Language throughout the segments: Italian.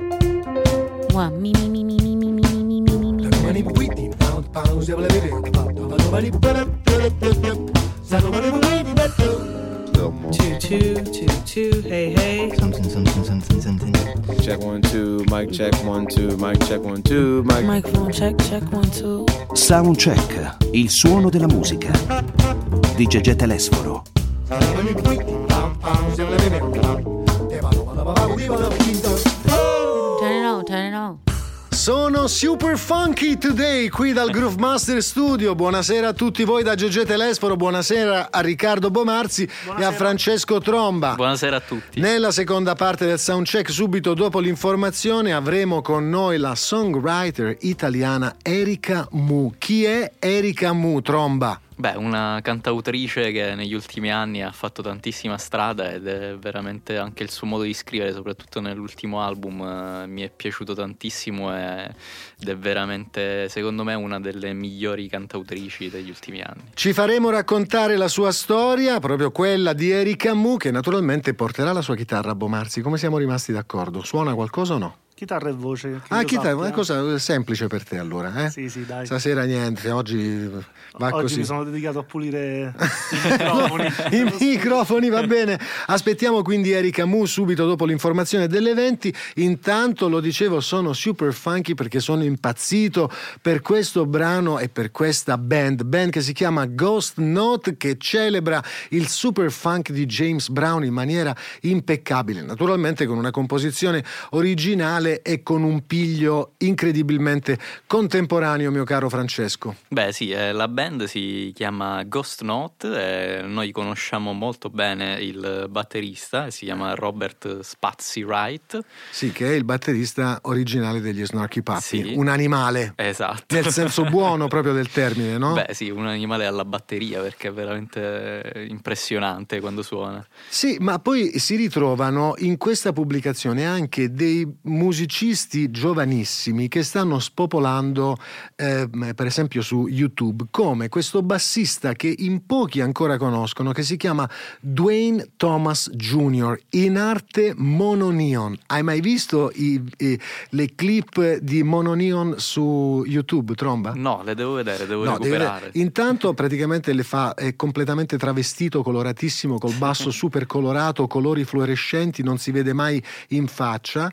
Mua, mi, mi, mi, mi, mi, mi, mi, mi, mi, mi, mi, mi. Two, two, two, two, hey, hey. Something, something, something, something. Check one, two, mic check one, two, mic check one, two, mic. Microphone check, check one, two. Soundcheck, il suono della musica. Di Gegè Telesforo. Turn Sono super funky today qui dal Groove Master Studio. Buonasera a tutti voi da Gegè Telesforo, buonasera a Riccardo Bomarzi e a Francesco Tromba. Buonasera a tutti. Nella seconda parte del soundcheck, subito dopo l'informazione, avremo con noi la songwriter italiana Erika Mu. Chi è Erika Mu, Tromba? Beh, una cantautrice che negli ultimi anni ha fatto tantissima strada ed è veramente anche il suo modo di scrivere, soprattutto nell'ultimo album, eh, mi è piaciuto tantissimo ed è veramente, secondo me, una delle migliori cantautrici degli ultimi anni. Ci faremo raccontare la sua storia, proprio quella di Erika Mu, che naturalmente porterà la sua chitarra a Bomarzi. Come siamo rimasti d'accordo? Suona qualcosa o no? Chitarra e voce. Ah, chitarra, sappia. una cosa semplice per te allora, eh? Sì, sì, dai. Stasera niente, oggi va Oggi così. mi sono dedicato a pulire i microfoni. I microfoni, va bene. Aspettiamo quindi Erika Mu subito dopo l'informazione degli eventi. Intanto, lo dicevo, sono super funky perché sono impazzito per questo brano e per questa band. Band che si chiama Ghost Note che celebra il super funk di James Brown in maniera impeccabile. Naturalmente con una composizione originale e con un piglio incredibilmente contemporaneo, mio caro Francesco. Beh, sì, eh, la band si chiama Ghost Note, e noi conosciamo molto bene il batterista, si chiama Robert Spazzi Wright. Sì, che è il batterista originale degli Snarky Puppy, Sì. un animale. Esatto. Nel senso buono proprio del termine, no? Beh, sì, un animale alla batteria perché è veramente impressionante quando suona. Sì, ma poi si ritrovano in questa pubblicazione anche dei musicisti giovanissimi che stanno spopolando, eh, per esempio su YouTube, come questo bassista che in pochi ancora conoscono, che si chiama Dwayne Thomas Jr., in arte mononeon. Hai mai visto i- i- le clip di mononeon su YouTube, Tromba? No, le devo vedere, devo No, recuperare. vedere. Intanto praticamente le fa è completamente travestito, coloratissimo, col basso super colorato, colori fluorescenti, non si vede mai in faccia.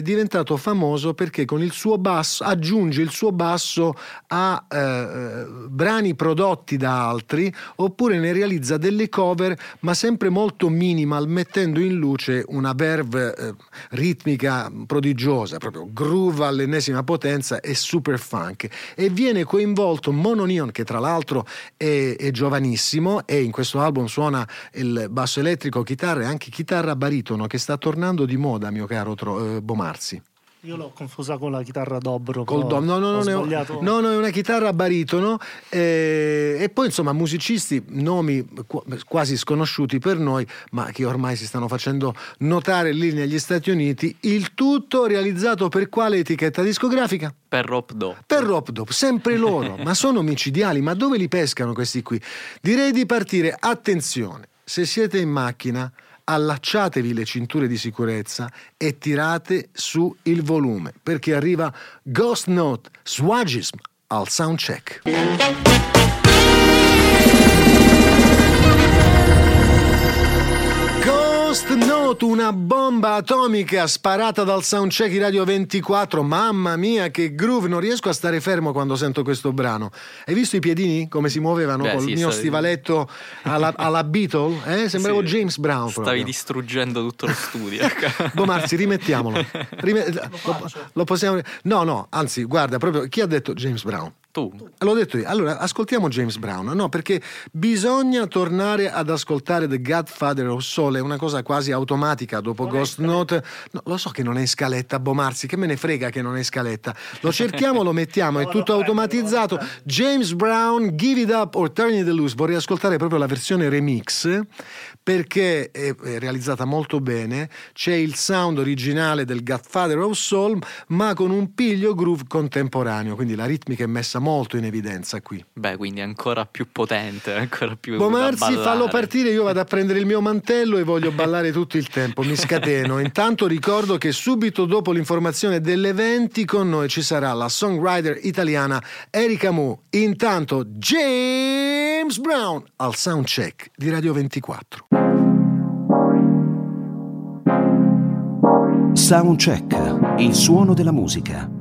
È diventato famoso perché con il suo basso aggiunge il suo basso a eh, brani prodotti da altri oppure ne realizza delle cover, ma sempre molto minimal, mettendo in luce una verve eh, ritmica prodigiosa, proprio groove all'ennesima potenza e super funk. E viene coinvolto Mononeon, che tra l'altro è, è giovanissimo e in questo album suona il basso elettrico, chitarra e anche chitarra baritono, che sta tornando di moda, mio caro Tro- eh, Bomarzi. Io l'ho confusa con la chitarra dobro. Col però dom- no, no, ho no, no, no, no, è una chitarra baritono eh, e poi insomma musicisti, nomi qu- quasi sconosciuti per noi, ma che ormai si stanno facendo notare lì negli Stati Uniti, il tutto realizzato per quale etichetta discografica? Per Rob Do. Per Rob Dop, sempre loro, ma sono micidiali, ma dove li pescano questi qui? Direi di partire, attenzione, se siete in macchina, allacciatevi le cinture di sicurezza e tirate su il volume, perché arriva Ghost Note Swagism al soundcheck. Ghost Note, una bomba atomica sparata dal soundcheck di Radio 24. Mamma mia, che groove! Non riesco a stare fermo quando sento questo brano. Hai visto i piedini come si muovevano Beh, col sì, mio stavi- stivaletto alla, alla Beatle? Eh? Sembravo Sì, James Brown. Stavi proprio. distruggendo tutto lo studio. Bomarzi, rimettiamolo. Rime- lo, lo possiamo... No, no, anzi, guarda, proprio chi ha detto James Brown? Tu. L'ho detto io. Allora, ascoltiamo James Brown. No, perché bisogna tornare ad ascoltare The Godfather of Soul. È una cosa quasi automatica dopo Ghost Note. No, lo so che non è in scaletta, Bomarzi. Che me ne frega che non è in scaletta. Lo cerchiamo, lo mettiamo, è tutto automatizzato. James Brown, Give It Up or Turn It Loose. Vorrei ascoltare proprio la versione remix perché è, è realizzata molto bene. C'è il sound originale del Godfather of Soul, ma con un piglio groove contemporaneo. Quindi la ritmica è messa molto in evidenza qui. Beh, quindi ancora più potente, ancora più Bomarzi, fallo partire, io vado a prendere il mio mantello e voglio ballare tutto il tempo, mi scateno. Intanto ricordo che subito dopo l'informazione delle 20 con noi ci sarà la songwriter italiana Erika Mu. Intanto James Brown al soundcheck di Radio 24. Soundcheck, il suono della musica.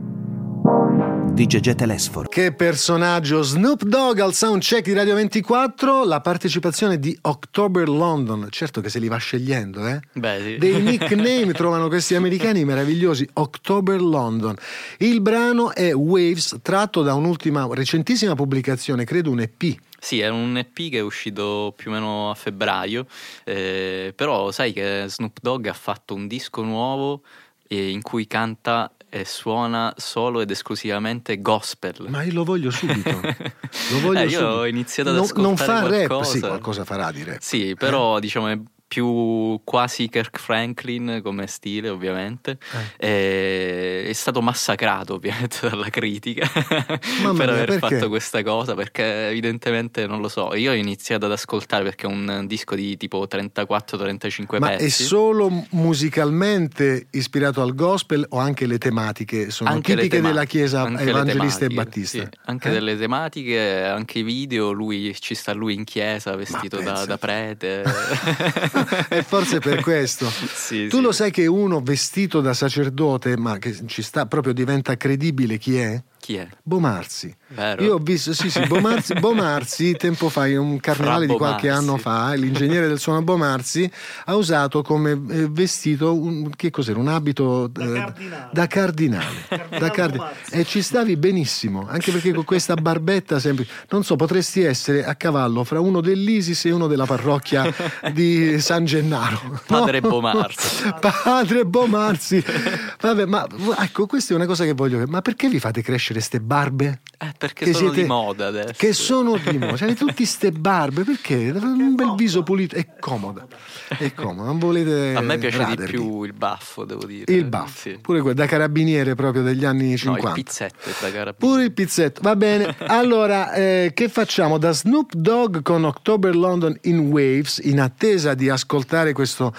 Di Gegè Telesforo. Che personaggio Snoop Dogg al soundcheck di Radio 24, la partecipazione di October London, certo che se li va scegliendo, eh? Beh, sì. Dei nickname trovano questi americani meravigliosi, October London. Il brano è Waves, tratto da un'ultima recentissima pubblicazione, credo un EP. Sì, è un EP che è uscito più o meno a febbraio, eh, però sai che Snoop Dogg ha fatto un disco nuovo eh, in cui canta e suona solo ed esclusivamente gospel. Ma io lo voglio subito. Lo voglio Eh, io subito. ho iniziato ad non, ascoltare non fa rap, qualcosa. sì, qualcosa farà di rap. Sì, però diciamo è più quasi Kirk Franklin come stile ovviamente Eh. E- è stato massacrato ovviamente dalla critica Mamma per mia, aver perché? fatto questa cosa perché evidentemente non lo so io ho iniziato ad ascoltare perché è un disco di tipo 34-35 Ma pezzi è solo musicalmente ispirato al gospel o anche le tematiche sono Anche tipiche tema- della Chiesa evangelista e tematiche, battista? sì, anche Eh? delle tematiche, anche i video, lui, ci sta lui in chiesa vestito da, da te. prete. E forse per questo. Sì, tu sì. lo sai che uno vestito da sacerdote, ma che ci sta proprio diventa credibile chi è? Chi è? Bomarzi. Vero? Io ho visto, sì, sì, Bomarzi, Bomarzi tempo fa, in un carnevale di qualche anno fa, l'ingegnere del suono Bomarzi ha usato come eh, vestito, un, che cos'era? Un abito Da eh, cardinale. da cardinale. Cardinale Da cardi- Bomarzi. e ci stavi benissimo, anche perché con questa barbetta sempre, non so, potresti essere a cavallo fra uno dell'Isis e uno della parrocchia di San Gennaro. Padre no? Bomarzi. Padre Bomarzi. Vabbè, ma ecco, questa è una cosa che voglio. Ma perché vi fate crescere ste barbe? Eh, perché Che sono siete- di moda adesso. Che sono di moda. Cioè, tutti ste barbe, perché? Un bel viso pulito. È comoda. È comoda. Non volete. A me piace di radervi. più il baffo, devo dire. Il baffo. Sì. Pure quello da carabiniere proprio degli anni No, 50. il pizzetto da carabinieri. Pure il pizzetto, va bene. Allora, eh, che facciamo? Da Snoop Dogg con October London in Waves, in attesa di ascoltare questo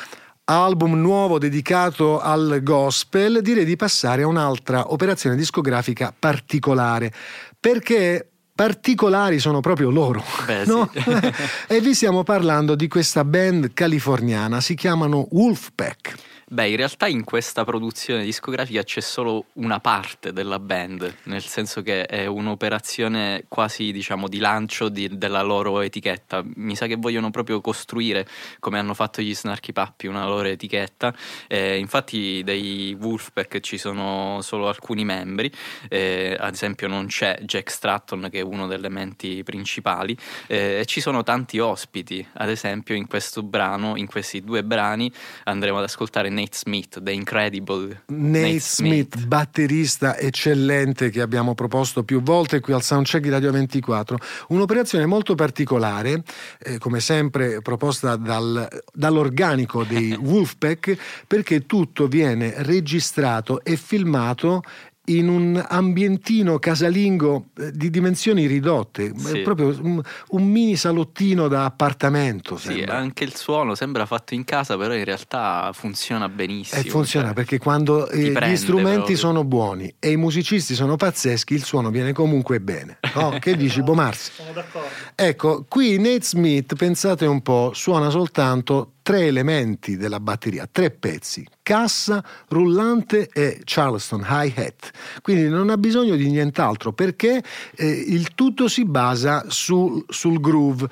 album nuovo dedicato al gospel, direi di passare a un'altra operazione discografica particolare. Perché particolari sono proprio loro. Beh, no? sì. e vi stiamo parlando di questa band californiana, si chiamano Wolfpack. Beh, in realtà in questa produzione discografica c'è solo una parte della band, nel senso che è un'operazione quasi, diciamo, di lancio di- della loro etichetta. Mi sa che vogliono proprio costruire, come hanno fatto gli Snarky Puppy, una loro etichetta. Eh, infatti dei Wolfpack ci sono solo alcuni membri, eh, ad esempio non c'è Jack Stratton che è uno degli elementi principali, eh, e ci sono tanti ospiti, ad esempio in questo brano, in questi due brani andremo ad ascoltare Nate Smith, The Incredible Nate Smith, batterista eccellente che abbiamo proposto più volte qui al Soundcheck di Radio 24, un'operazione molto particolare, eh, come sempre proposta dal- dall'organico dei Wolfpack, perché tutto viene registrato e filmato in un ambientino casalingo eh, di dimensioni ridotte, Sì. proprio un, un mini salottino da appartamento. Sì, sembra. anche il suono sembra fatto in casa, però in realtà funziona benissimo. E funziona cioè, perché quando eh, ti gli prende strumenti proprio. sono buoni e i musicisti sono pazzeschi, il suono viene comunque bene. No? Che dici, Bomarzi? Sono d'accordo. Ecco, qui Nate Smith, pensate un po', suona soltanto tre elementi della batteria, tre pezzi, cassa, rullante e Charleston hi-hat. Quindi non ha bisogno di nient'altro perché eh, il tutto si basa sul, sul groove.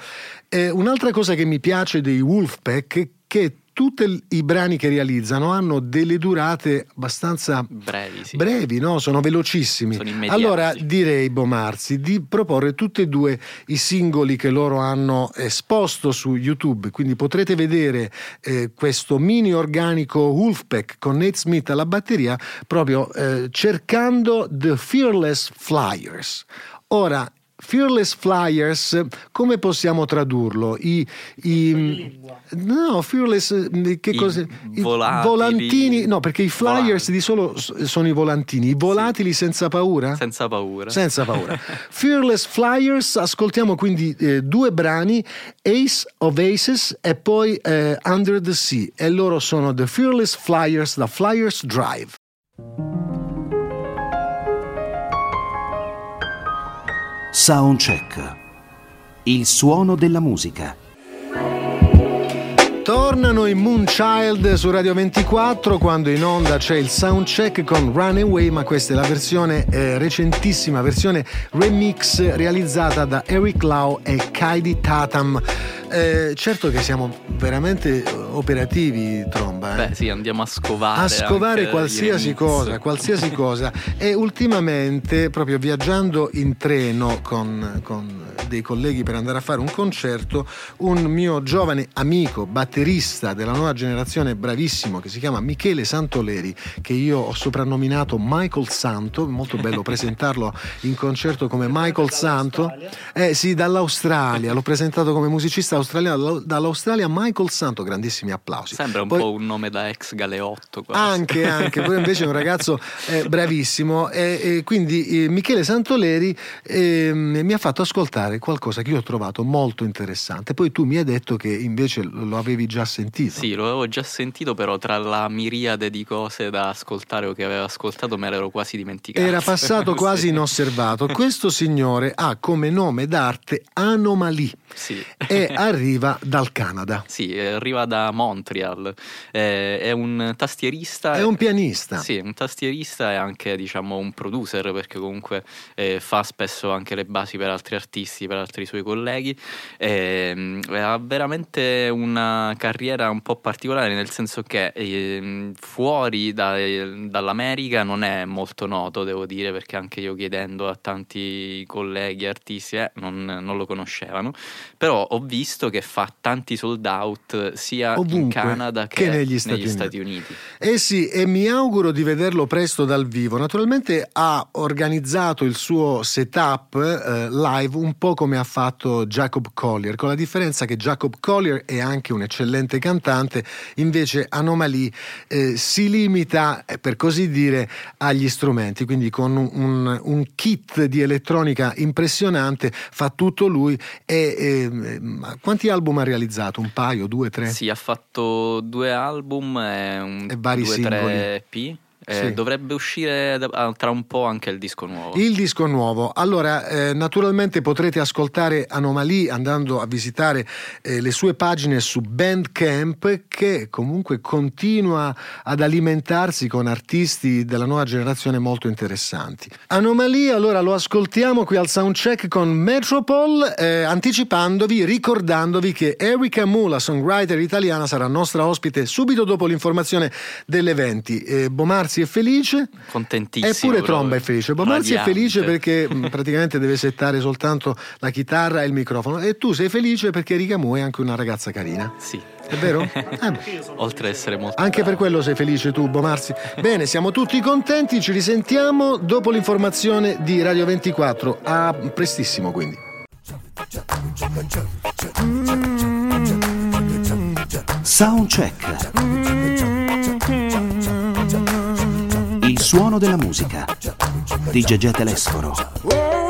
Eh, un'altra cosa che mi piace dei Wolfpack è che tutti i brani che realizzano hanno delle durate abbastanza brevi, sì. brevi, no? sono velocissimi. Sono allora direi, Bomarzi, di proporre tutti e due i singoli che loro hanno esposto su YouTube, quindi potrete vedere eh, questo mini organico Wolfpack con Nate Smith alla batteria proprio eh, cercando The Fearless Flyers. Ora, Fearless Flyers, come possiamo tradurlo? I, i- no, Fearless, eh, che I cos'è? I volatili. volantini, no, perché i Flyers Volanti. di solo sono i volantini, i volatili senza paura? Senza paura. Senza paura. Fearless Flyers, ascoltiamo quindi eh, due brani, Ace of Aces e poi eh, Under the Sea. E loro sono The Fearless Flyers da Flyers Drive. Soundcheck. Il suono della musica. Tornano i Moonchild su Radio 24 quando in onda c'è il soundcheck con Runaway, ma questa è la versione eh, recentissima, versione remix realizzata da Eric Lau e Kaidi Tatam. Eh, certo che siamo veramente operativi, Tromba. eh. Beh, sì, andiamo a scovare. a scovare qualsiasi cosa, qualsiasi cosa. E ultimamente, proprio viaggiando in treno con, con dei colleghi per andare a fare un concerto, un mio giovane amico, batterista della nuova generazione, bravissimo, che si chiama Michele Santoleri, che io ho soprannominato Michael Santo, molto bello presentarlo in concerto come Michael Santo. Eh sì, dall'Australia, l'ho presentato come musicista australiano dall'Australia Michael Santo, grandissimi applausi. Sembra un Poi- po' un nome da ex galeotto. quasi. anche, anche, poi invece è un ragazzo eh, bravissimo e, e quindi eh, Michele Santoleri ehm, mi ha fatto ascoltare qualcosa che io ho trovato molto interessante. Poi tu mi hai detto che invece lo avevi già sentito. Sì, lo avevo già sentito, però tra la miriade di cose da ascoltare o che avevo ascoltato me l'ero quasi dimenticato. Era passato quasi Sì. inosservato. Questo signore ha come nome d'arte Anomalie Sì. e arriva dal Canada. Sì, eh, arriva da Montreal, eh, è un tastierista. È un pianista. Sì, un tastierista e anche diciamo un producer perché comunque eh, fa spesso anche le basi per altri artisti, per altri suoi colleghi. Ehm, ha veramente una carriera un po' particolare nel senso che ehm, fuori da- dall'America non è molto noto, devo dire, perché anche io chiedendo a tanti colleghi artisti eh, non, non lo conoscevano. Però ho visto che fa tanti sold out sia in Ovunque, Canada che, che negli Stati Uniti. Stati Uniti. Eh sì, e mi auguro di vederlo presto dal vivo. Naturalmente ha organizzato il suo setup eh, live un po' come ha fatto Jacob Collier, con la differenza che Jacob Collier è anche un eccellente cantante, invece Anomalie eh, si limita, eh, per così dire, agli strumenti, quindi con un, un- un kit di elettronica impressionante, fa tutto lui. E, eh, quanti album ha realizzato? Un paio, due, tre? Sì, ha fatto due album e, un, E vari due, singoli. tre EP. Eh, Sì. Dovrebbe uscire da- ah, tra un po' anche il disco nuovo. Il disco nuovo. Allora, eh, naturalmente potrete ascoltare Anomalie andando a visitare eh, le sue pagine su Bandcamp che comunque continua ad alimentarsi con artisti della nuova generazione molto interessanti. Anomalie, allora lo ascoltiamo qui al soundcheck con Metropol, eh, anticipandovi, ricordandovi che Erika Mu, la songwriter italiana, sarà nostra ospite subito dopo l'informazione delle 20. Eh, Bomarzi è felice. Contentissimo. Eppure. Tromba è felice. Bomarzi è Radiante. felice perché mh, praticamente deve settare soltanto la chitarra e il microfono. E tu sei felice perché Riga Mu è anche una ragazza carina. Sì. È vero? Eh. Oltre ad essere molto Anche per bravo. quello sei felice tu, Bomarzi. Bene, siamo tutti contenti, ci risentiamo dopo l'informazione di Radio 24. A prestissimo quindi. Soundcheck. Il suono della musica. Di Gegè Telesforo.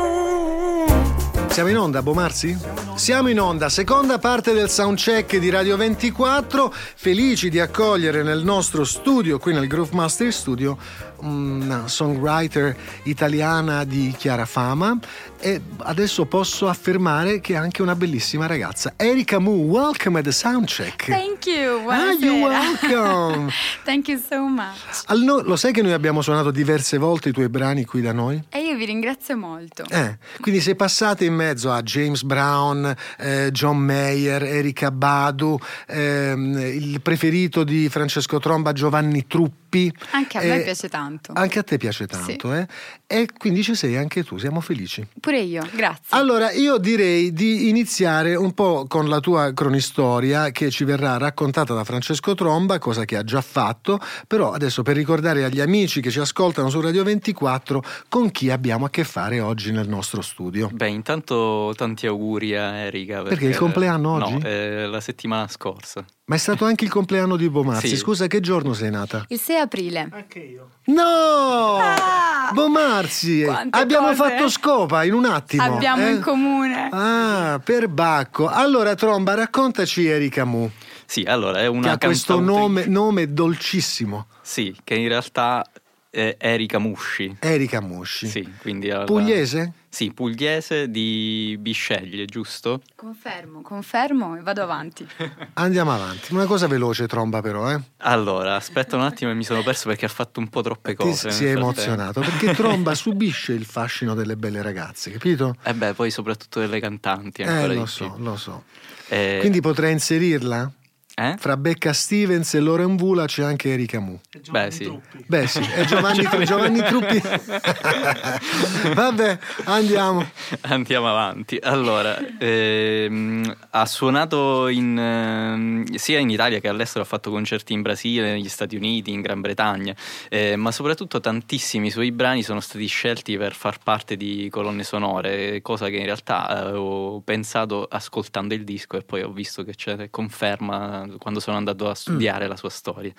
Siamo in onda, Bomarzi? Siamo in onda, seconda parte del soundcheck di Radio 24. Felici di accogliere nel nostro studio, qui nel Groove Master Studio, una songwriter italiana di chiara fama. E adesso posso affermare che è anche una bellissima ragazza. Erika Mu, welcome at the soundcheck. Thank you. Ah, you're buonasera. welcome. Thank you so much. Allo- lo sai che noi abbiamo suonato diverse volte i tuoi brani qui da noi? E io vi ringrazio molto. Eh, quindi sei passata in mezzo a James Brown, eh, John Mayer, Erika Badu, ehm, il preferito di Francesco Tromba, Giovanni Truppi. Pippi. Anche a me Eh, piace tanto. Anche a te piace tanto, eh? E quindi ci sei anche tu, siamo felici. Pure io, grazie. Allora, io direi di iniziare un po' con la tua cronistoria che ci verrà raccontata da Francesco Tromba, cosa che ha già fatto, però adesso per ricordare agli amici che ci ascoltano su Radio 24 con chi abbiamo a che fare oggi nel nostro studio. Beh, intanto tanti auguri a Erika. Perché il compleanno oggi? No, è la settimana scorsa. Ma è stato anche il compleanno di Bomarzi. Sì. Scusa, che giorno sei nata? Il 6 aprile. Anche io. No! Ah! Bomarzi! Quante Abbiamo cose. fatto scopa in un attimo. Abbiamo eh? in comune. Ah, per Bacco. Allora, Tromba, raccontaci Erika Mu, Sì, allora è una che ha questo nome, nome dolcissimo. Sì, che in realtà è Erika Musci. Erika Musci. Sì, quindi alla- Pugliese? Sì, pugliese di Bisceglie, giusto? Confermo, confermo e vado avanti. Andiamo avanti. Una cosa veloce, Tromba, però, eh? Allora, aspetta un attimo, mi sono perso perché ha fatto un po' troppe Ti cose. si nel è emozionato perché Tromba subisce il fascino delle belle ragazze, capito? E beh, poi soprattutto delle cantanti. Eh, ancora lo di più. so, lo so. Eh, Quindi potrei inserirla? Eh? Fra Becca Stevens e Loren Vula c'è anche Erika Mu. Beh, sì. Truppi. Beh sì, è Giovanni, Giovanni Truppi. Vabbè, andiamo. Andiamo avanti. Allora, ehm, ha suonato in, ehm, sia in Italia che all'estero, ha fatto concerti in Brasile, negli Stati Uniti, in Gran Bretagna, eh, ma soprattutto tantissimi suoi brani sono stati scelti per far parte di colonne sonore, cosa che in realtà avevo pensato ascoltando il disco e poi ho visto che c'è conferma quando sono andato a studiare la sua storia.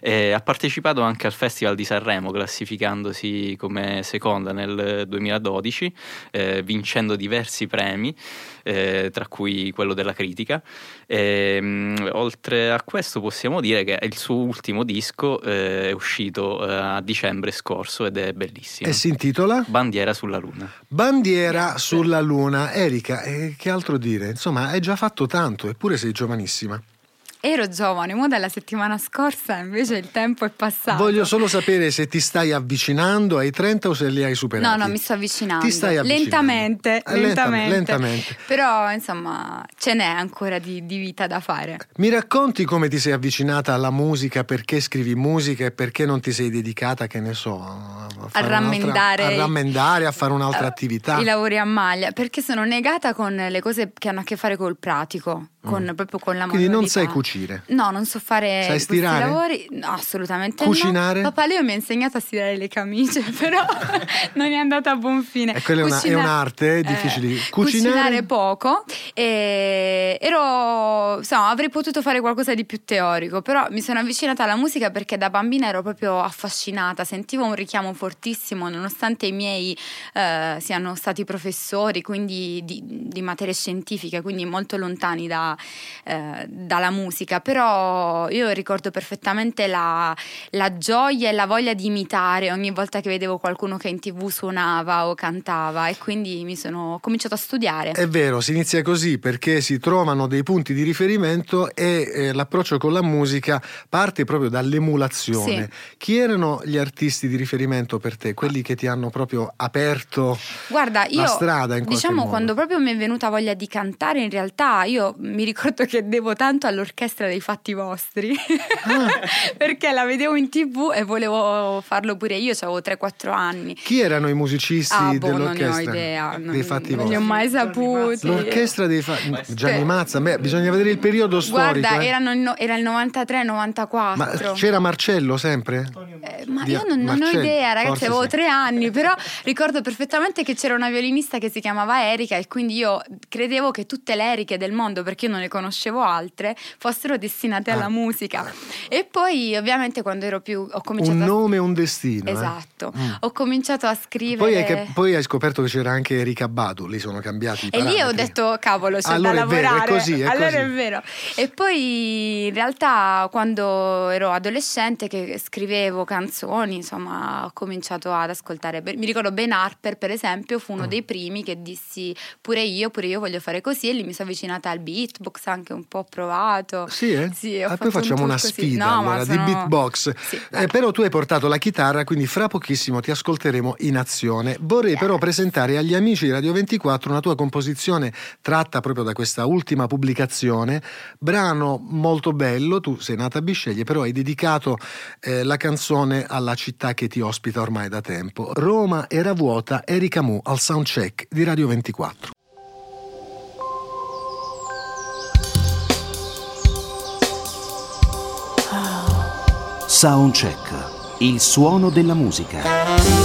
Eh, ha partecipato anche al Festival di Sanremo, classificandosi come seconda nel 2012, eh, vincendo diversi premi, eh, tra cui quello della critica. E, mh, oltre a questo possiamo dire che il suo ultimo disco eh, è uscito eh, a dicembre scorso ed è bellissimo. E si intitola Bandiera sulla luna. Bandiera sulla luna. Erika, eh, che altro dire? Insomma, hai già fatto tanto, eppure sei giovanissima. Ero giovane, mo dalla settimana scorsa invece il tempo è passato. Voglio solo sapere se ti stai avvicinando ai 30 o se li hai superati. No, no, mi sto avvicinando. Ti stai avvicinando. Lentamente, Eh, lenta- lentamente. lentamente. Però, insomma, ce n'è ancora di, di vita da fare. Mi racconti come ti sei avvicinata alla musica, perché scrivi musica e perché non ti sei dedicata, che ne so, a, un'altra- rammendare- a rammendare, a fare un'altra Eh, attività. I lavori a maglia, perché sono negata con le cose che hanno a che fare col pratico, con, proprio con la Mm. Quindi non sai cucire. No, non so fare Sai stirare? lavori. No, assolutamente Cucinare? no. Papà Leo mi ha insegnato a stirare le camicie, però non è andata a buon fine. E quella è una- è un'arte, è difficile. Cucinare? Cucinare? poco. E ero, insomma, avrei potuto fare qualcosa di più teorico, però mi sono avvicinata alla musica perché da bambina ero proprio affascinata, sentivo un richiamo fortissimo, nonostante i miei eh, siano stati professori, quindi di, di materie scientifiche, quindi molto lontani da, eh, dalla musica, però io ricordo perfettamente la, la gioia e la voglia di imitare ogni volta che vedevo qualcuno che in tv suonava o cantava e quindi mi sono cominciato a studiare. È vero, si inizia così perché si trovano dei punti di riferimento e eh, l'approccio con la musica parte proprio dall'emulazione. Chi erano gli artisti di riferimento per te? Quelli che ti hanno proprio aperto Guarda, io la strada in qualche diciamo modo? quando proprio mi è venuta voglia di cantare, in realtà io mi ricordo che devo tanto all'orchestra dei fatti vostri Ah. perché la vedevo in tv e volevo farlo pure io, avevo 3-4 anni. Chi erano i musicisti Ah, boh, non ne dell'orchestra? ho idea, non, dei fatti non li ho vostri? mai saputi. L'orchestra dei fatti Gianni Mazza, beh, bisogna vedere il periodo storico. Guarda, eh. era il 93-94. Ma c'era Marcello sempre? Eh, ma io non, non ho idea, ragazzi, avevo sì. tre anni, però ricordo perfettamente che c'era una violinista che si chiamava Erika e quindi io credevo che tutte le Erike del mondo, perché io non ne conoscevo altre, fossero destinate alla Ah. musica. E poi ovviamente quando ero più... ho cominciato Un a... nome e un destino. eh. Esatto, Mm. ho cominciato a scrivere... Poi hai, cap- poi hai scoperto che c'era anche Erika Badu, lì sono cambiati i E lì ho detto, cavolo, c'è Allora da è vero, è lavorare. così, è allora così. è vero. E poi in realtà quando ero adolescente che scrivevo canzoni, insomma, ho cominciato ad ascoltare. Mi ricordo Ben Harper, per esempio, fu Mm. uno dei primi che dissi pure io, pure io voglio fare così e lì mi sono avvicinata al beat, beatbox anche un po' provato. Sì, eh? Sì, ho Ah, poi un facciamo tour una sfida No, allora, di sono- beatbox. Sì, Eh, però tu hai portato la chitarra, quindi fra pochissimo ti ascolteremo in azione. Vorrei Yes. però presentare agli amici di Radio 24 una tua composizione tratta proprio da questa ultima pubblicazione. Brano molto bello, tu sei nata a Bisceglie, però hai dedicato eh, la canzone alla città che ti ospita ormai da tempo. Roma era vuota, Erika Mu al soundcheck di Radio 24. Soundcheck. Il suono della musica.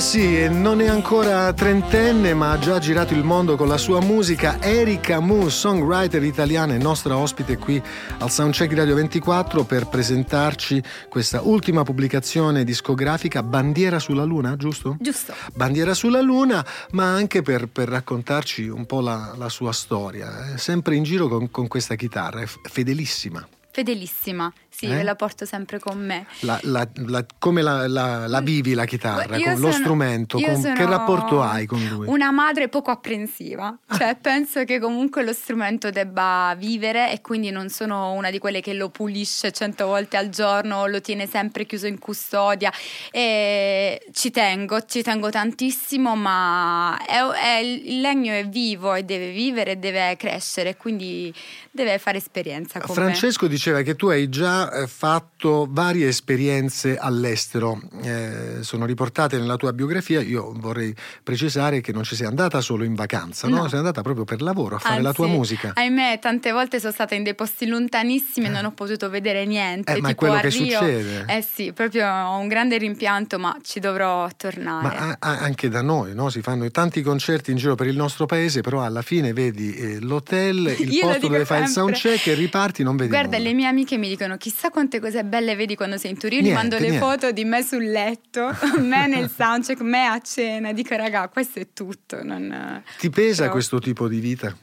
Eh sì, non è ancora trentenne, ma ha già girato il mondo con la sua musica. Erika Mu, songwriter italiana, è nostra ospite qui al Soundcheck di Radio 24 per presentarci questa ultima pubblicazione discografica, Bandiera sulla Luna, giusto? Giusto. Bandiera sulla Luna, ma anche per, per raccontarci un po' la, la sua storia. eh. Sempre in giro con, con questa chitarra, è fedelissima. Fedelissima, sì, Eh? la porto sempre con me. La- la- la- come la, vivi la chitarra? Io con lo sono- strumento? io con- che rapporto hai con lui? Una madre poco apprensiva, cioè penso che comunque lo strumento debba vivere e quindi non sono una di quelle che lo pulisce cento volte al giorno, lo tiene sempre chiuso in custodia e ci tengo, ci tengo tantissimo, ma è- è- il legno è vivo e deve vivere deve crescere, quindi deve fare esperienza con me. Francesco diceva che tu hai già eh, fatto varie esperienze all'estero, eh, sono riportate nella tua biografia. Io vorrei precisare che non ci sei andata solo in vacanza, no? No. sei andata proprio per lavoro a fare la tua Anzi, musica. Ahimè, tante volte sono stata in dei posti lontanissimi e non ho potuto vedere niente. Eh, ma è quello che Rio. succede. Eh sì, proprio ho un grande rimpianto, ma ci dovrò tornare. Ma a- anche da noi no? si fanno tanti concerti in giro per il nostro paese, però alla fine vedi eh, l'hotel, il Io posto dove fai il sempre. soundcheck e riparti, non vedi Guarda, nulla. le mie amiche mi dicono: chissà quante cose belle vedi quando sei in Torino. Gli Niente, mando le niente. foto di me sul letto, me nel soundcheck, me a cena. Dico, raga, questo è tutto. non- Ti pesa Però- questo tipo di vita?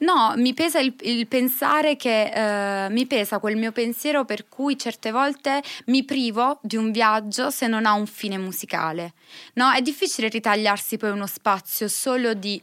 No, mi pesa il, il pensare che eh, mi pesa quel mio pensiero per cui certe volte mi privo di un viaggio se non ha un fine musicale. No, è difficile ritagliarsi poi uno spazio solo di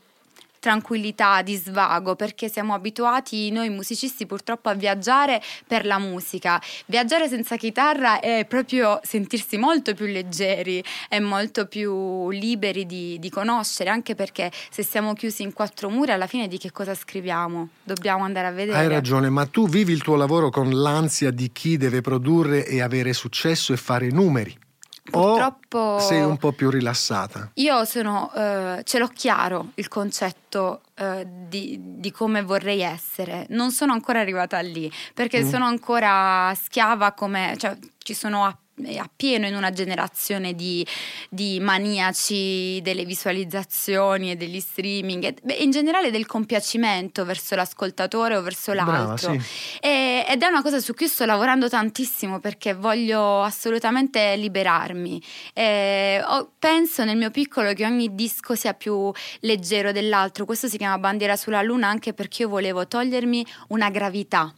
tranquillità, di svago, perché siamo abituati noi musicisti purtroppo a viaggiare per la musica. Viaggiare senza chitarra è proprio sentirsi molto più leggeri e molto più liberi di, di conoscere, anche perché se siamo chiusi in quattro mura alla fine di che cosa scriviamo? Dobbiamo andare a vedere. Hai ragione, ma tu vivi il tuo lavoro con l'ansia di chi deve produrre e avere successo e fare numeri. Purtroppo- O sei un po' più rilassata? Io sono, eh, ce l'ho chiaro il concetto eh, di, di come vorrei essere. Non sono ancora arrivata lì perché Mm. sono ancora schiava come, cioè ci sono a, appieno in una generazione di, di maniaci delle visualizzazioni e degli streaming e beh, in generale del compiacimento verso l'ascoltatore o verso Brava, l'altro. sì. E- ed è una cosa su cui sto lavorando tantissimo perché voglio assolutamente liberarmi. E ho- penso nel mio piccolo che ogni disco sia più leggero dell'altro. Questo si chiama Bandiera sulla Luna anche perché io volevo togliermi una gravità.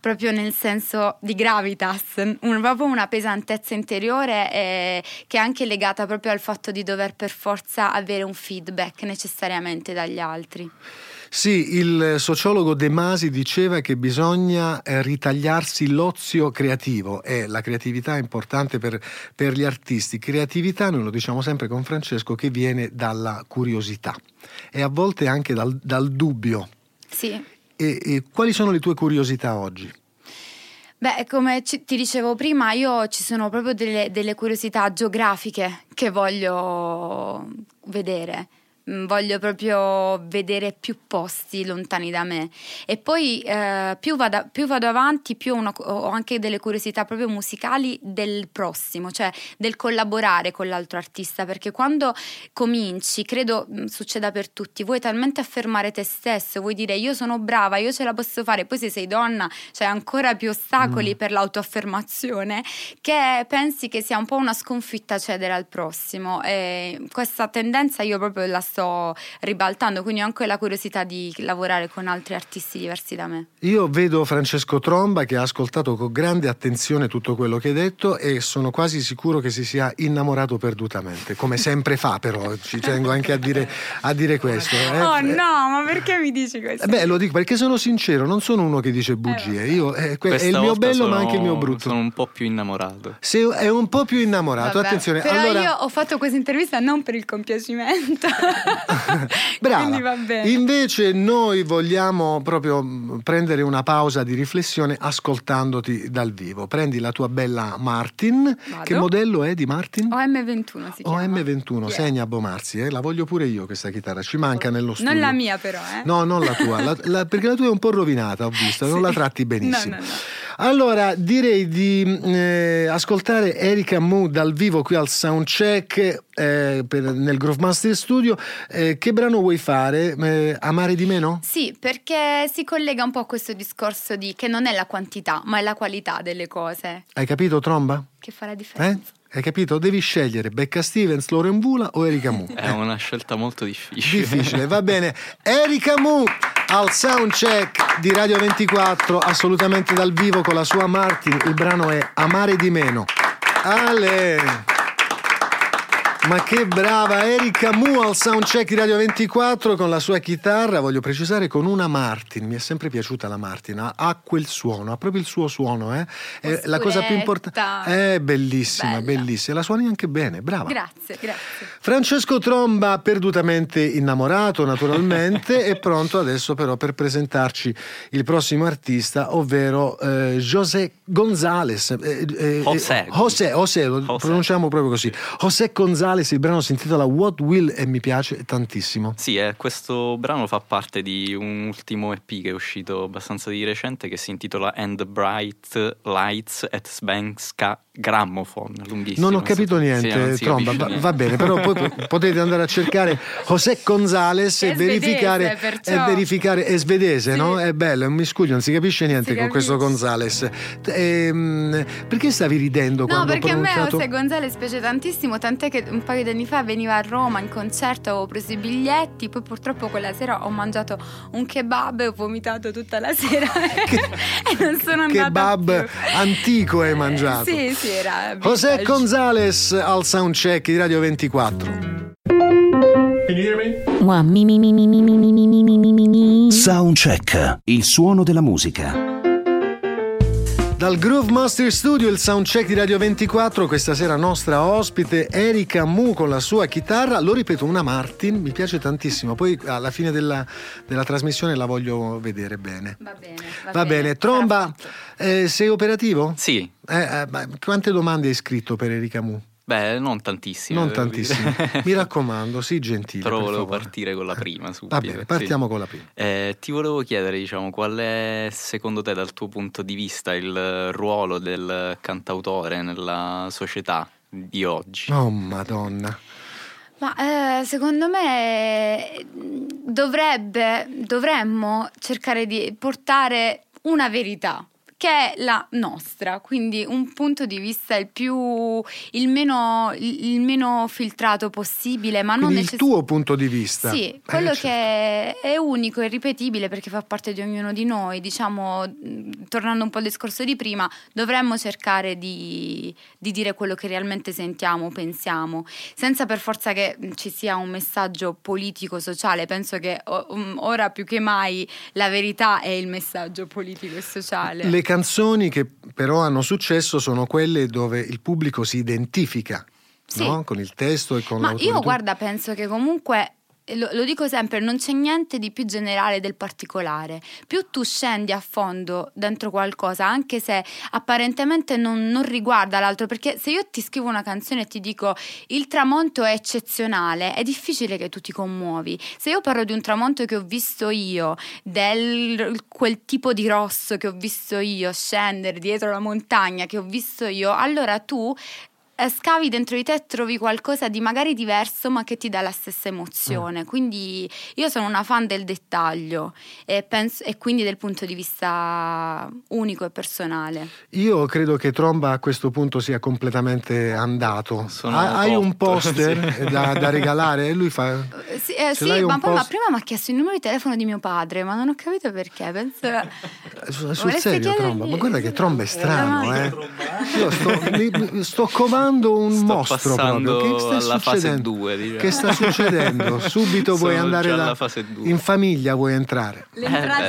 Proprio nel senso di gravitas, un- proprio una pesantezza interiore eh, che è anche legata proprio al fatto di dover per forza avere un feedback necessariamente dagli altri. Sì, il sociologo De Masi diceva che bisogna eh, ritagliarsi l'ozio creativo e la creatività è importante per, per gli artisti. Creatività, noi lo diciamo sempre con Francesco, che viene dalla curiosità e a volte anche dal, dal dubbio. Sì, E, e quali sono le tue curiosità oggi? Beh, come ci- ti dicevo prima, io ci sono proprio delle, delle curiosità geografiche che voglio vedere. Mm, Voglio proprio vedere più posti lontani da me. E poi eh, più, vado, più vado avanti, più ho una- ho anche delle curiosità proprio musicali del prossimo, cioè del collaborare con l'altro artista, perché quando cominci, credo mm, succeda per tutti, vuoi talmente affermare te stesso, vuoi dire io sono brava, io ce la posso fare, poi se sei donna c'hai ancora più ostacoli per l'autoaffermazione che pensi che sia un po' una sconfitta cedere al prossimo. E questa tendenza io proprio la sto sto ribaltando, quindi ho anche la curiosità di lavorare con altri artisti diversi da me. Io vedo Francesco Tromba che ha ascoltato con grande attenzione tutto quello che hai detto e sono quasi sicuro che si sia innamorato perdutamente, come sempre fa però, ci tengo anche a dire, a dire questo. eh. Oh Eh, no, ma perché mi dici questo? Beh, lo dico perché sono sincero, non sono uno che dice bugie. Io, eh, que- è il mio bello, ma sono- anche il mio brutto. Sono un po' più innamorato. Se è un po' più innamorato, Vabbè, attenzione. Però allora, io ho fatto questa intervista non per il compiacimento. Brava. Invece noi vogliamo proprio mh, prendere una pausa di riflessione ascoltandoti dal vivo. Prendi la tua bella Martin. Vado. Che modello è di Martin? OM21 si chiama. OM21, Yeah. segna Bomarzi, eh? la voglio pure io questa chitarra, ci manca nello studio. Non la mia però, eh. No, non la tua, la- la- perché la tua è un po' rovinata, ho visto, non Sì. la tratti benissimo. No, no, no. Allora, direi di eh, ascoltare Erika Mu dal vivo qui al Soundcheck eh, per- nel Groove Master Studio. Eh, che brano vuoi fare? Eh, Amare di meno? Sì, perché si collega un po' a questo discorso di che non è la quantità, ma è la qualità delle cose Hai capito, Tromba? che fa la Eh? differenza. Hai capito? Devi scegliere Becca Stevens, Loren Vula o Erika Mu. È una scelta molto difficile. Difficile, va bene. Erika Mu al soundcheck di Radio 24, assolutamente dal vivo con la sua Martin. Il brano è Amare di meno. Ale! Ma che brava Erika Mu al soundcheck di Radio 24 con la sua chitarra, voglio precisare con una Martin, mi è sempre piaciuta la Martin, ha, ha quel suono, ha proprio il suo suono, eh. È la cosa più importante Oscuretta. è bellissima, Bella. bellissima, la suoni anche bene, brava. Grazie, grazie. Francesco Tromba, perdutamente innamorato naturalmente, è pronto adesso però per presentarci il prossimo artista, ovvero eh, José González. eh, eh, José. José, José, lo José. pronunciamo proprio così. José González, il brano si intitola What Will e mi piace tantissimo. Sì, eh, questo brano fa parte di un ultimo EP che è uscito abbastanza di recente che si intitola And the Bright Lights at Svenska Gramophone, lunghissimo. Non ho capito Sì, niente, non si Tromba, va, niente. va bene, però poi potete andare a cercare José González Che e verificare, e verificare, è svedese, Sì. no? È bello, è un miscuglio, non si capisce niente Si con questo capisce. González. Ehm, perché stavi ridendo No, quando ho perché a me pronunciato? José Gonzalez piace tantissimo, tant'è che un un paio di anni fa veniva a Roma in concerto, avevo preso i biglietti, poi purtroppo quella sera ho mangiato un kebab e ho vomitato tutta la sera che, e non sono andata Kebab più. antico hai mangiato. Eh, sì, sì, era. José Gonzalez al soundcheck di Radio 24. Can you hear me? Soundcheck, il suono della musica. Dal Groove Master Studio, il soundcheck di Radio 24, questa sera nostra ospite Erika Mu con la sua chitarra, lo ripeto, una Martin, mi piace tantissimo, poi alla fine della, della trasmissione la voglio vedere bene. Va bene, Va bene, Tromba, eh, sei operativo? Sì, Eh, eh, ma quante domande hai scritto per Erika Mu? Beh, non tantissime. Non tantissime. Mi raccomando, sii gentile. Però per volevo favore. partire con la prima subito. Va bene, sì. partiamo con la prima. Eh, ti volevo chiedere, diciamo, qual è secondo te, dal tuo punto di vista, il ruolo del cantautore nella società di oggi? Oh, madonna. Ma eh, secondo me dovrebbe, dovremmo cercare di portare una verità che è la nostra, quindi un punto di vista il più il meno, il meno filtrato possibile, ma non Quindi il necessariamente tuo punto di vista. Sì, Eh, quello certo. che è unico e ripetibile perché fa parte di ognuno di noi, diciamo, tornando un po' al discorso di prima, dovremmo cercare di, di dire quello che realmente sentiamo, pensiamo, senza per forza che ci sia un messaggio politico, sociale. Penso che ora più che mai la verità è il messaggio politico e sociale. Le canzoni che però hanno successo sono quelle dove il pubblico si identifica Sì. no? con il testo e con Ma l'autore. io guarda, penso che comunque. Lo, lo dico sempre, non c'è niente di più generale del particolare. Più tu scendi a fondo dentro qualcosa, anche se apparentemente non, non riguarda l'altro, perché se io ti scrivo una canzone e ti dico il tramonto è eccezionale, è difficile che tu ti commuovi. Se io parlo di un tramonto che ho visto io, del quel tipo di rosso che ho visto io scendere dietro la montagna che ho visto io, allora tu scavi dentro di te e trovi qualcosa di magari diverso ma che ti dà la stessa emozione. Quindi io sono una fan del dettaglio e, penso- e quindi del punto di vista unico e personale. Io credo che Tromba a questo punto sia completamente andato. Ha- hai un poster sì. da, da regalare? E lui fa. Eh, sì, eh, ma poi po' ma prima mi ha chiesto il numero di telefono di mio padre, ma non ho capito perché. Penso. Eh, Sul Voleste serio, chiedergli- Tromba? Ma guarda che Tromba è strano, Eh, eh. Io sto, mi- sto comando un Sto mostro proprio. Che sta alla fase succedendo? 2, diciamo. Che sta succedendo? Subito vuoi andare da- due. in famiglia vuoi entrare? L'entratura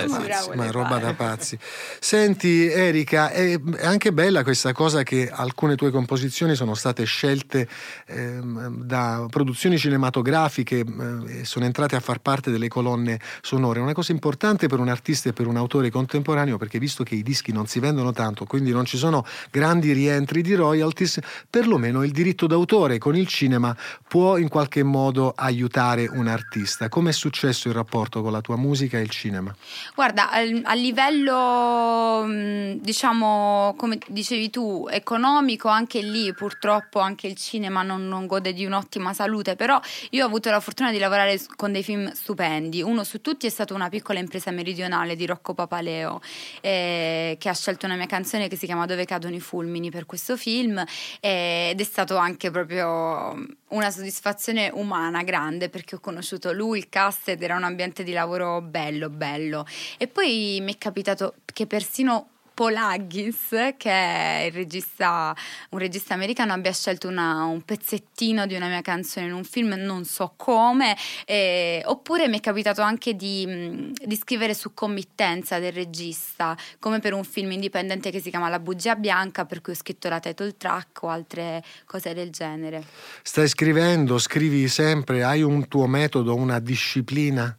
Eh, ma è roba fare. da pazzi. Senti Erika, è è anche bella questa cosa che alcune tue composizioni sono state scelte ehm, da produzioni cinematografiche eh, sono entrate a far parte delle colonne sonore. Una cosa importante per un artista e per un autore contemporaneo perché visto che i dischi non si vendono tanto, quindi non ci sono grandi rientri di royalties, perlomeno il diritto d'autore con il cinema può in qualche modo aiutare un artista. Come è successo il rapporto con la tua musica e il cinema? Guarda, a livello, mh, diciamo, come dicevi tu, economico, anche lì purtroppo anche il cinema non, non gode di un'ottima salute, però io ho avuto la fortuna di lavorare s- con dei film stupendi. Uno su tutti è stato una piccola impresa meridionale di Rocco Papaleo, eh, che ha scelto una mia canzone che si chiama Dove cadono i fulmini per questo film eh, ed è stato anche proprio una soddisfazione umana grande perché ho conosciuto lui, il cast ed era un ambiente di lavoro bello, bello. E poi mi è capitato che persino Paul Huggins, che è regista, un regista americano, abbia scelto una- un pezzettino di una mia canzone in un film, non so come, eh, oppure mi è capitato anche di, di scrivere su committenza del regista, come per un film indipendente che si chiama La bugia bianca, per cui ho scritto la title track o altre cose del genere. Stai scrivendo, scrivi sempre, hai un tuo metodo, una disciplina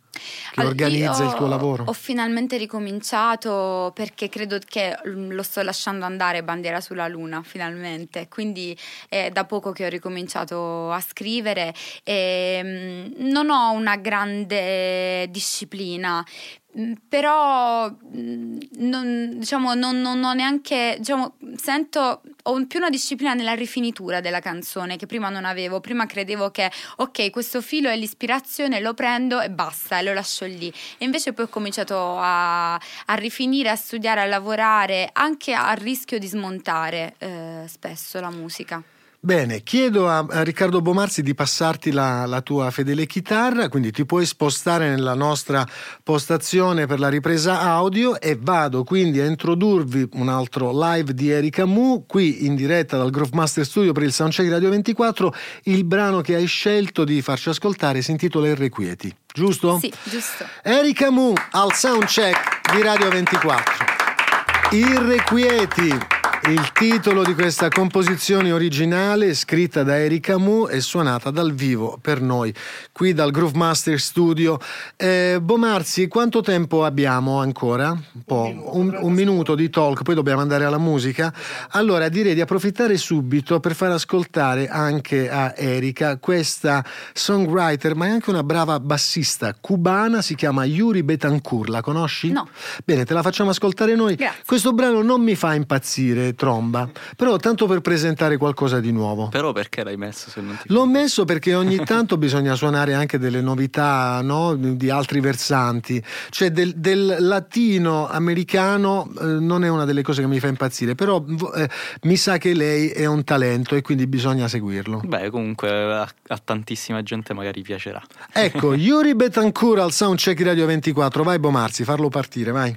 che All- organizza il tuo lavoro? Ho finalmente ricominciato perché credo che mm, lo sto lasciando andare bandiera sulla luna, finalmente. Quindi è da poco che ho ricominciato a scrivere e mm, non ho una grande disciplina. mm, Però non, diciamo, non, non ho neanche diciamo, sento ho più una disciplina nella rifinitura della canzone che prima non avevo. Prima credevo che ok, questo filo è l'ispirazione, lo prendo e basta, e lo lascio lì. E invece poi ho cominciato a, a rifinire, a studiare, a lavorare, anche a rischio di smontare eh, spesso la musica. Bene, chiedo a, a Riccardo Bomarzi di passarti la, la tua fedele chitarra, quindi ti puoi spostare nella nostra postazione per la ripresa audio e vado quindi a introdurvi un altro live di Erika Mu, qui in diretta dal Groove Master Studio per il Soundcheck Radio 24. Il brano che hai scelto di farci ascoltare si intitola Irrequieti, giusto? Sì, giusto. Erika Mu al Soundcheck di Radio 24. Irrequieti, il titolo di questa composizione originale scritta da Erika Mu e suonata dal vivo per noi qui dal Groove Master Studio. Eh, Bomarzi, quanto tempo abbiamo ancora? Un po', un, un minuto di talk, poi dobbiamo andare alla musica. Allora direi di approfittare subito per far ascoltare anche a Erika questa songwriter, ma è anche una brava bassista cubana, si chiama Yuri Betancourt, la conosci? No. Bene, te la facciamo ascoltare noi. Grazie. Questo brano non mi fa impazzire, tromba, però tanto per presentare qualcosa di nuovo. Però perché l'hai messo se non ti L'ho messo perché ogni tanto bisogna suonare anche delle novità no? di altri versanti, cioè del, del latino americano eh, non è una delle cose che mi fa impazzire, però eh, mi sa che lei è un talento e quindi bisogna seguirlo. Beh, comunque a, a tantissima gente magari piacerà. Ecco, Yuri Betancourt al Soundcheck Radio 24, vai Bomarzi, farlo partire, vai.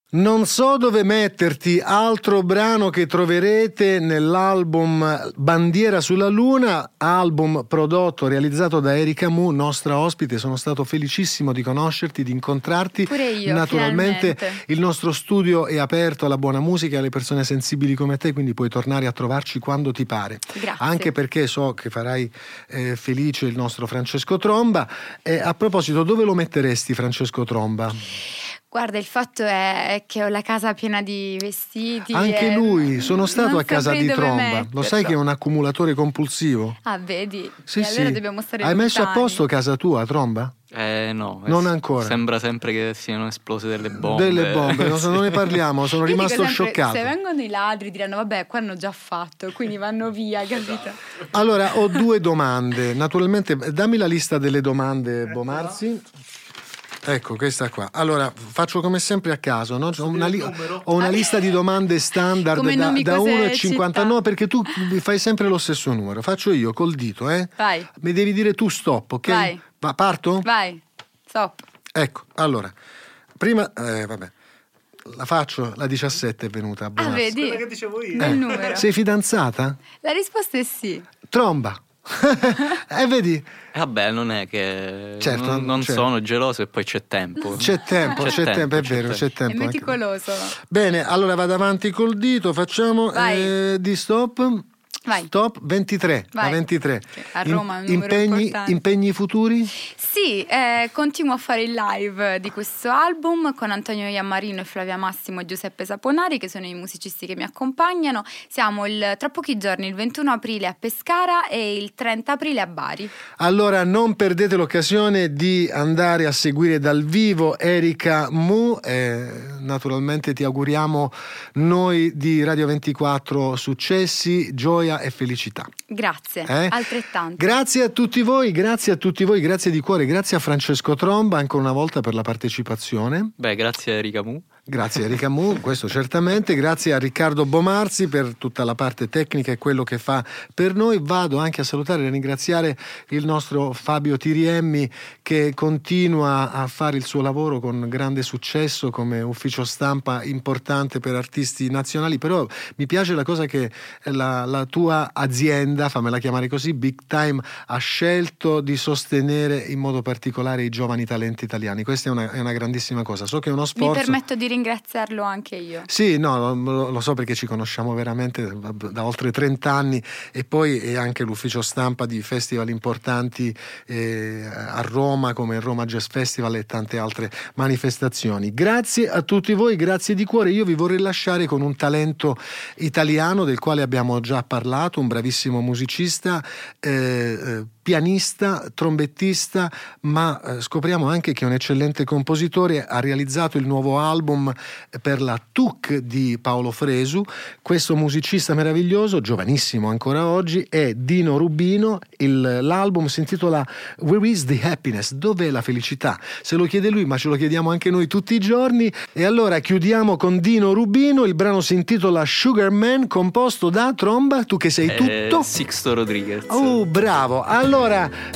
Non so dove metterti, altro brano che troverete nell'album Bandiera sulla Luna, album prodotto, realizzato da Erika Mu, nostra ospite. Sono stato felicissimo di conoscerti, di incontrarti. Pure io, Naturalmente finalmente. il nostro studio è aperto alla buona musica e alle persone sensibili come te, quindi puoi tornare a trovarci quando ti pare. Grazie. Anche perché so che farai eh, felice il nostro Francesco Tromba. E a proposito, dove lo metteresti Francesco Tromba? Guarda, il fatto è che ho la casa piena di vestiti. Anche e lui, sono stato non a casa di Tromba. Lo metterlo. sai che è un accumulatore compulsivo? Ah, vedi? Sì, e sì. allora dobbiamo stare Hai messo a posto casa tua, Tromba? Eh no, eh, Non s- ancora. Sembra sempre che siano esplose delle bombe. Delle bombe, non, non ne parliamo, sono Io rimasto sempre, scioccato. Se vengono i ladri diranno vabbè qua hanno già fatto, quindi vanno via, capito? Allora, ho due domande. Naturalmente, dammi la lista delle domande, Bomarzi. Ecco, questa qua. Allora, faccio come sempre a caso, no? Ho una, li- ho una lista di domande standard da, da cose, 1 a 50. città. No, perché tu mi fai sempre lo stesso numero. Faccio io col dito, eh? Vai. Mi devi dire tu stop, ok? Vai. Va, parto? Vai, stop. Ecco, allora, prima, eh, vabbè, la faccio, la 17 è venuta a Ah, vedi? Quella che dicevo io. Numero. Sei fidanzata? La risposta è sì. Tromba. E vedi, Eh, Vabbè, non è che Certo, non, non certo. sono geloso e poi c'è tempo. c'è tempo, c'è, C'è tempo, è tempo, vero, c'è c'è tempo. è anche- meticoloso. Bene, allora vado avanti col dito, facciamo eh, di stop. Vai. Stop 23. La Vai. 23. Che a Roma impegni, impegni futuri? Sì, eh, continuo a fare il live di questo album con Antonio Iammarino e Flavia Massimo e Giuseppe Saponari che sono i musicisti che mi accompagnano. Siamo il- tra pochi giorni, il 21 aprile a Pescara e il 30 aprile a Bari. Allora non perdete l'occasione di andare a seguire dal vivo Erika Mu. eh, naturalmente ti auguriamo noi di Radio 24 successi, gioia e felicità. Grazie, Eh? altrettanto. Grazie a tutti voi, grazie a tutti voi, grazie di cuore, grazie a Francesco Tromba ancora una volta per la partecipazione. Beh, grazie a Erika Mu. Grazie Erika Mu, questo certamente, grazie a Riccardo Bomarzi per tutta la parte tecnica e quello che fa per noi. Vado anche a salutare e ringraziare il nostro Fabio Tiriemmi che continua a fare il suo lavoro con grande successo come ufficio stampa importante per artisti nazionali, però mi piace la cosa che la, la tua azienda, fammela chiamare così, Big Time, ha scelto di sostenere in modo particolare i giovani talenti italiani. Questa è una, è una grandissima cosa. So che è uno Mi sforzo. permetto di ringraziarlo anche io. Sì, no, lo, lo so perché ci conosciamo veramente da, oltre 30 anni e poi è anche l'ufficio stampa di festival importanti eh, a Roma come il Roma Jazz Festival e tante altre manifestazioni. Grazie a tutti voi, grazie di cuore. Io vi vorrei lasciare con un talento italiano del quale abbiamo già parlato, un bravissimo musicista. eh, eh, pianista, trombettista, ma eh, scopriamo anche che è un eccellente compositore, ha realizzato il nuovo album per la TUC di Paolo Fresu. Questo musicista meraviglioso, giovanissimo ancora oggi, è Dino Rubino. Il- l'album si intitola Where is the happiness? Dov'è la felicità? Se lo chiede lui, ma ce lo chiediamo anche noi tutti i giorni. E allora chiudiamo con Dino Rubino. Il brano si intitola Sugar Man, composto da Tromba. Tu che sei Eh, tutto. Sixto Rodriguez. Oh, bravo! Allora,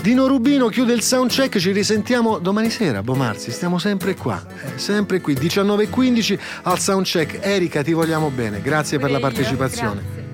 Dino Rubino chiude il soundcheck, ci risentiamo domani sera, Bomarzi, stiamo sempre qua, eh, sempre qui, 19.15 al soundcheck. Erika, ti vogliamo bene, grazie per la partecipazione.